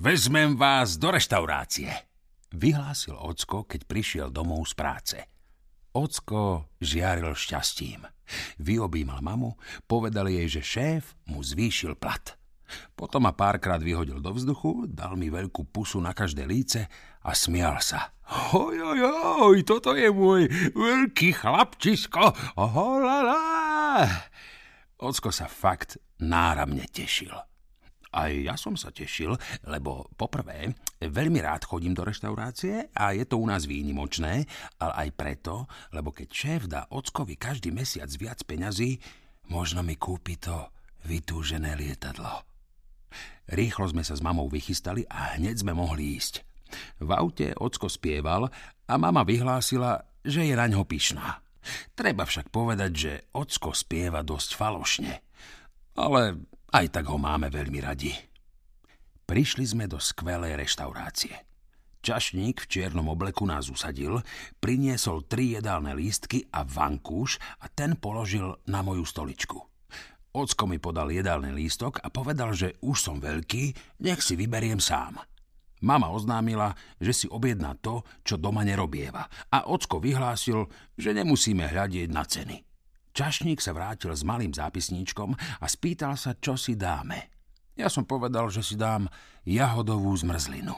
vezmem vás do reštaurácie, vyhlásil Ocko, keď prišiel domov z práce. Ocko žiaril šťastím. Vyobímal mamu, povedal jej, že šéf mu zvýšil plat. Potom ma párkrát vyhodil do vzduchu, dal mi veľkú pusu na každé líce a smial sa. Oj, oj, oj, toto je môj veľký chlapčisko. Oholala. Ocko sa fakt náramne tešil. Aj ja som sa tešil, lebo poprvé, veľmi rád chodím do reštaurácie a je to u nás výnimočné, ale aj preto, lebo keď šéf dá Ockovi každý mesiac viac peňazí, možno mi kúpi to vytúžené lietadlo. Rýchlo sme sa s mamou vychystali a hneď sme mohli ísť. V aute Ocko spieval a mama vyhlásila, že je na ňo pyšná. Treba však povedať, že Ocko spieva dosť falošne. Ale aj tak ho máme veľmi radi. Prišli sme do skvelej reštaurácie. Čašník v čiernom obleku nás usadil, priniesol tri jedálne lístky a vankúš a ten položil na moju stoličku. Ocko mi podal jedálny lístok a povedal, že už som veľký, nech si vyberiem sám. Mama oznámila, že si objedná to, čo doma nerobieva a Ocko vyhlásil, že nemusíme hľadieť na ceny. Čašník sa vrátil s malým zápisníčkom a spýtal sa, čo si dáme. Ja som povedal, že si dám jahodovú zmrzlinu.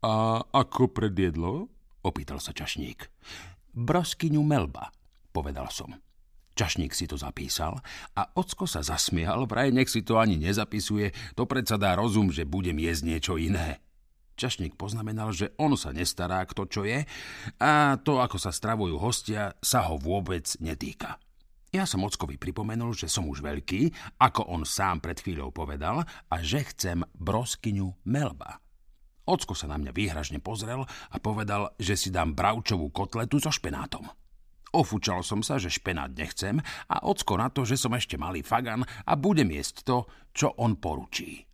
A ako predjedlo? Opýtal sa čašník. Broskyňu melba, povedal som. Čašník si to zapísal a ocko sa zasmial, vraj nech si to ani nezapisuje, to predsa dá rozum, že budem jesť niečo iné. Čašník poznamenal, že on sa nestará, kto čo je a to, ako sa stravujú hostia, sa ho vôbec netýka. Ja som Ockovi pripomenul, že som už veľký, ako on sám pred chvíľou povedal, a že chcem broskyňu Melba. Ocko sa na mňa výhražne pozrel a povedal, že si dám bravčovú kotletu so špenátom. Ofúčal som sa, že špenát nechcem a Ocko na to, že som ešte malý fagan a budem jesť to, čo on poručí.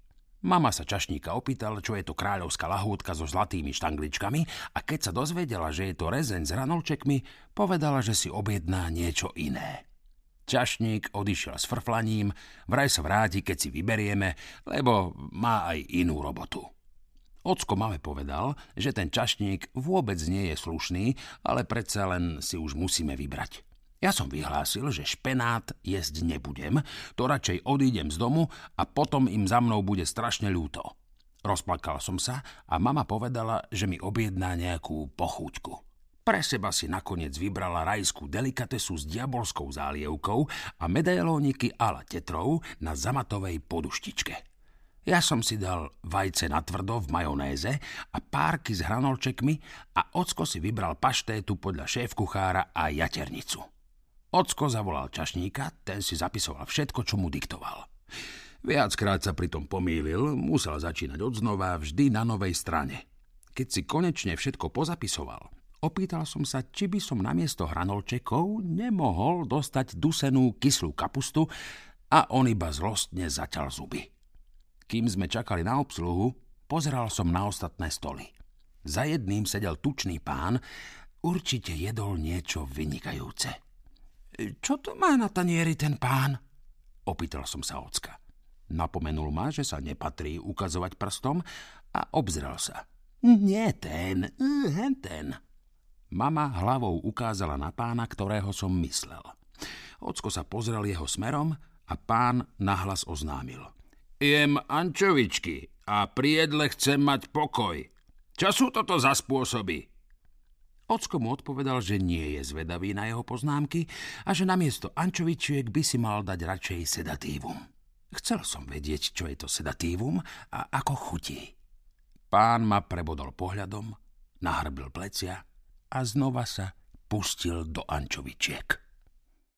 Mama sa čašníka opýtal, čo je to kráľovská lahúdka so zlatými štangličkami a keď sa dozvedela, že je to rezeň s ranolčekmi, povedala, že si objedná niečo iné. Čašník odišiel s frflaním, vraj sa vráti, keď si vyberieme, lebo má aj inú robotu. Ocko mame povedal, že ten čašník vôbec nie je slušný, ale predsa len si už musíme vybrať. Ja som vyhlásil, že špenát jesť nebudem, to radšej odídem z domu a potom im za mnou bude strašne ľúto. Rozplakal som sa a mama povedala, že mi objedná nejakú pochúťku. Pre seba si nakoniec vybrala rajskú delikatesu s diabolskou zálievkou a medailóniky ala tetrov na zamatovej poduštičke. Ja som si dal vajce na tvrdo v majonéze a párky s hranolčekmi a Ocko si vybral paštétu podľa šéf-kuchára a jaternicu. Ocko zavolal čašníka, ten si zapisoval všetko, čo mu diktoval. Viackrát sa pritom pomýlil, musel začínať od znova vždy na novej strane. Keď si konečne všetko pozapisoval, Opýtal som sa, či by som namiesto hranolčekov nemohol dostať dusenú kyslú kapustu a on iba zlostne zaťal zuby. Kým sme čakali na obsluhu, pozeral som na ostatné stoly. Za jedným sedel tučný pán, určite jedol niečo vynikajúce. Čo to má na tanieri ten pán? Opýtal som sa ocka. Napomenul ma, že sa nepatrí ukazovať prstom a obzrel sa. Nie ten, hen ten. Mama hlavou ukázala na pána, ktorého som myslel. Ocko sa pozrel jeho smerom a pán nahlas oznámil. Jem ančovičky a pri jedle chcem mať pokoj. Čo sú toto za spôsoby? Ocko mu odpovedal, že nie je zvedavý na jeho poznámky a že namiesto ančovičiek by si mal dať radšej sedatívum. Chcel som vedieť, čo je to sedatívum a ako chutí. Pán ma prebodol pohľadom, nahrbil plecia a znova sa pustil do ančovičiek.